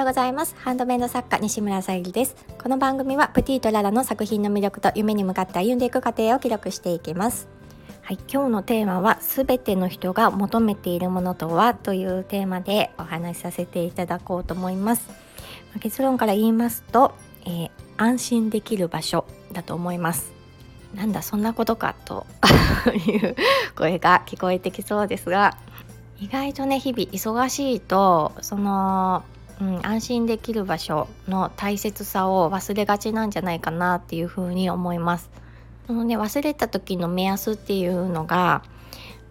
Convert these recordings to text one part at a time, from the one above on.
ようございます。ハンドメイド作家西村さゆりです。この番組はプティとララの作品の魅力と夢に向かって歩んでいく過程を記録していきます。はい、今日のテーマはすべての人が求めているものとはというテーマでお話しさせていただこうと思います。結論から言いますと、えー、安心できる場所だと思います。なんだそんなことかと いう声が聞こえてきそうですが意外とね日々忙しいとその、うん、安心できる場所の大切さを忘れがちなんじゃないかなっていうふうに思います。そのね忘れた時の目安っていうのが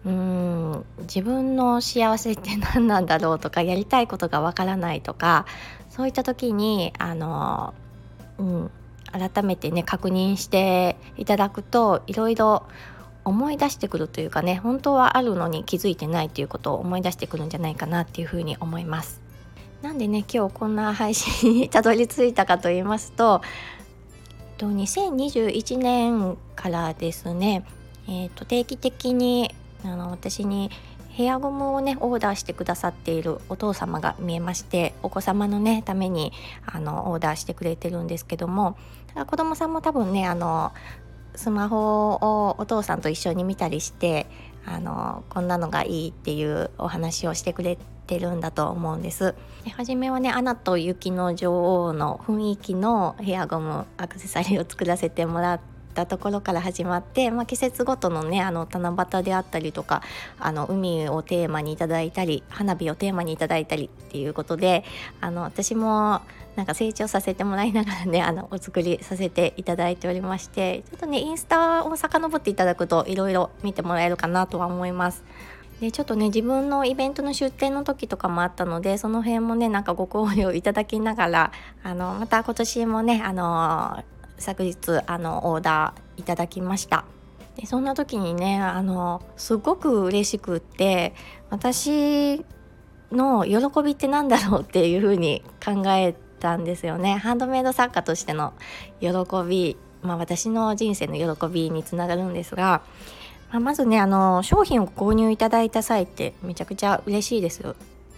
うん自分の幸せって何なんだろうとかやりたいことがわからないとかそういった時にあの、うん、改めてね確認していただくといろいろ思い出してくるというかね本当はあるのに気づいてないということを思い出してくるんじゃないかなっていうふうに思います。なんでね今日こんな配信にたどり着いたかと言いますと2021年からですね、えー、と定期的にあの私にヘアゴムをねオーダーしてくださっているお父様が見えましてお子様のねためにあのオーダーしてくれてるんですけども子供さんも多分ねあのスマホをお父さんと一緒に見たりしてあのこんなのがいいっていうお話をしてくれてるんだと思うんです。で初めはね「アナと雪の女王」の雰囲気のヘアゴムアクセサリーを作らせてもらってたところから始まって、まあ、季節ごとのねあの七夕であったりとかあの海をテーマにいただいたり花火をテーマにいただいたりっていうことであの私もなんか成長させてもらいながらねあのお作りさせていただいておりましてちょっとねインスタを遡っていただくといろいろ見てもらえるかなとは思います。でちょっとね自分のイベントの出店の時とかもあったのでその辺もねなんかご好評いただきながらあのまた今年もねあの昨日あのオーダーいただきました。でそんな時にねあのすごく嬉しくって私の喜びって何だろうっていうふうに考えたんですよね。ハンドメイド作家としての喜び、まあ、私の人生の喜びにつながるんですが、まあ、まずねあの商品を購入いただいた際ってめちゃくちゃ嬉しいです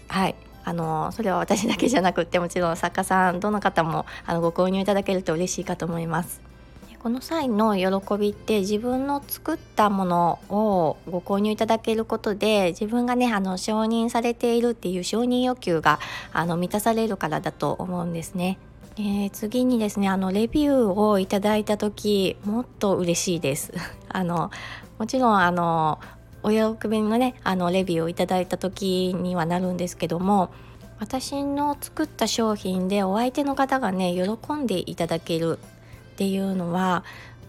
はい。あのそれは私だけじゃなくってもちろん作家さんどの方もあのご購入いただけると嬉しいかと思いますこの際の喜びって自分の作ったものをご購入いただけることで自分がねあの承認されているっていう承認欲求があの満たされるからだと思うんですね。えー、次にですねあのレビューをいただいた時もっと嬉しいです。あのもちろんあのお喜びのねあのレビューをいただいた時にはなるんですけども私の作った商品でお相手の方がね喜んでいただけるっていうのは、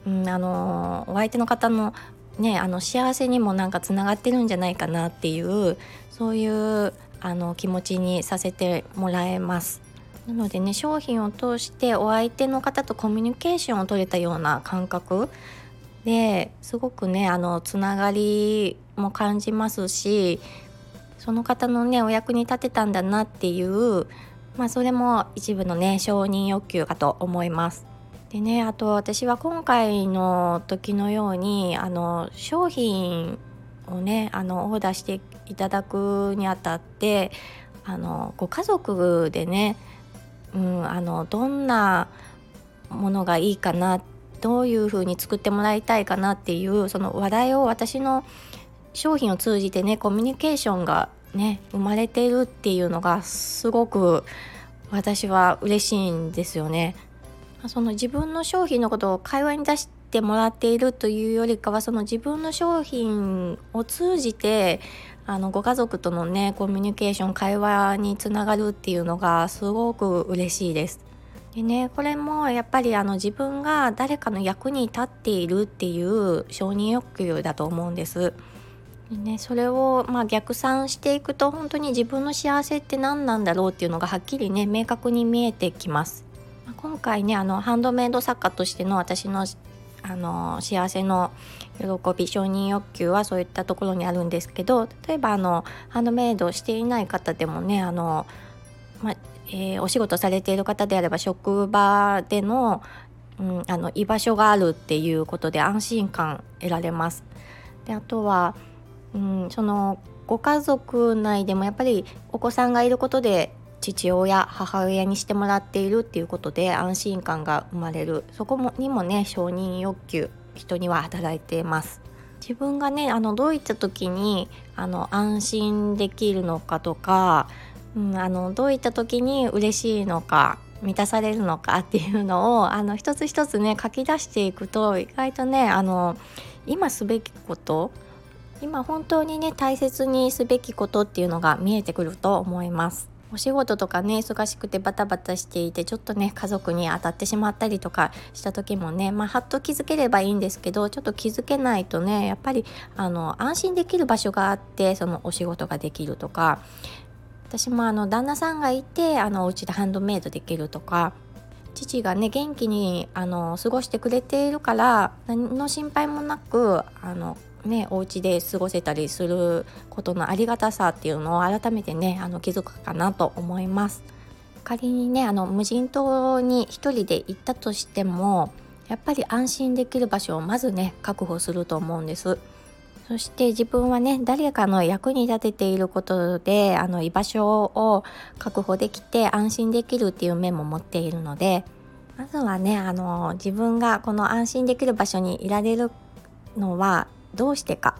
うん、あのお相手の方のねあの幸せにもなんかつながってるんじゃないかなっていうそういうあの気持ちにさせてもらえます。なのでね商品を通してお相手の方とコミュニケーションを取れたような感覚ですごくねあのつながりも感じますしその方のねお役に立てたんだなっていうまあそれも一部のね承認欲求かと思います。でねあと私は今回の時のようにあの商品をねあのオーダーしていただくにあたってあのご家族でね、うん、あのどんなものがいいかなってどういう風に作ってもらいたいかなっていうその話題を私の商品を通じてねコミュニケーションがね生まれてるっていうのがすごく私は嬉しいんですよね。その自分の商品のことを会話に出してもらっているというよりかはその自分の商品を通じてあのご家族とのねコミュニケーション会話につながるっていうのがすごく嬉しいです。でねこれもやっぱりあの自分が誰かの役に立っているっていう承認欲求だと思うんです。でね、それをまあ逆算していくと本当に自分の幸せって何なんだろうっていうのがはっきりね明確に見えてきます。今回ねあのハンドメイド作家としての私のあの幸せの喜び承認欲求はそういったところにあるんですけど例えばあのハンドメイドしていない方でもねあの、まえー、お仕事されている方であれば職場での,、うん、あの居場所があるっていうことで安心感得られます。であとは、うん、そのご家族内でもやっぱりお子さんがいることで父親母親にしてもらっているっていうことで安心感が生まれるそこもにもね承認欲求人には働いています自分がねあのどういった時にあの安心できるのかとか、うん、あのどういった時に嬉しいのか満たされるのかっていうのをあの一つ一つね書き出していくと意外とねあの今すべきこと今本当にね大切にすべきことっていうのが見えてくると思います。お仕事とかね忙しくてバタバタしていてちょっとね家族に当たってしまったりとかした時もねまあはっと気づければいいんですけどちょっと気づけないとねやっぱりあの安心できる場所があってそのお仕事ができるとか私もあの旦那さんがいてあのお家でハンドメイドできるとか父がね元気にあの過ごしてくれているから何の心配もなくあのねお家で過ごせたりすることのありがたさっていうのを改めてねあの気づくかなと思います。仮にねあの無人島に一人で行ったとしてもやっぱり安心できる場所をまずね確保すると思うんです。そして自分はね誰かの役に立てていることであの居場所を確保できて安心できるっていう面も持っているのでまずはねあの自分がこの安心できる場所にいられるのはどうしてか、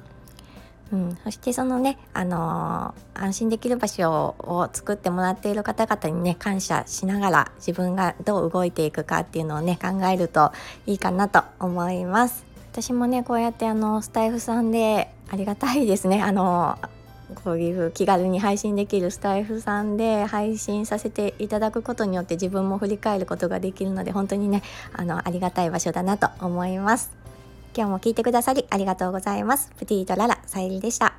うん、そしてそのね、あの、安心できる場所を作ってもらっている方々にね感謝しながら自分がどう動いていくかっていうのをね考えるといいかなと思います。私もねこうやってあのスタイフさんでありがたいですねあのこういう気軽に配信できるスタイフさんで配信させていただくことによって自分も振り返ることができるので本当にねあのありがたい場所だなと思います。今日も聞いてくださりありがとうございます。プティとララ、さゆりでした。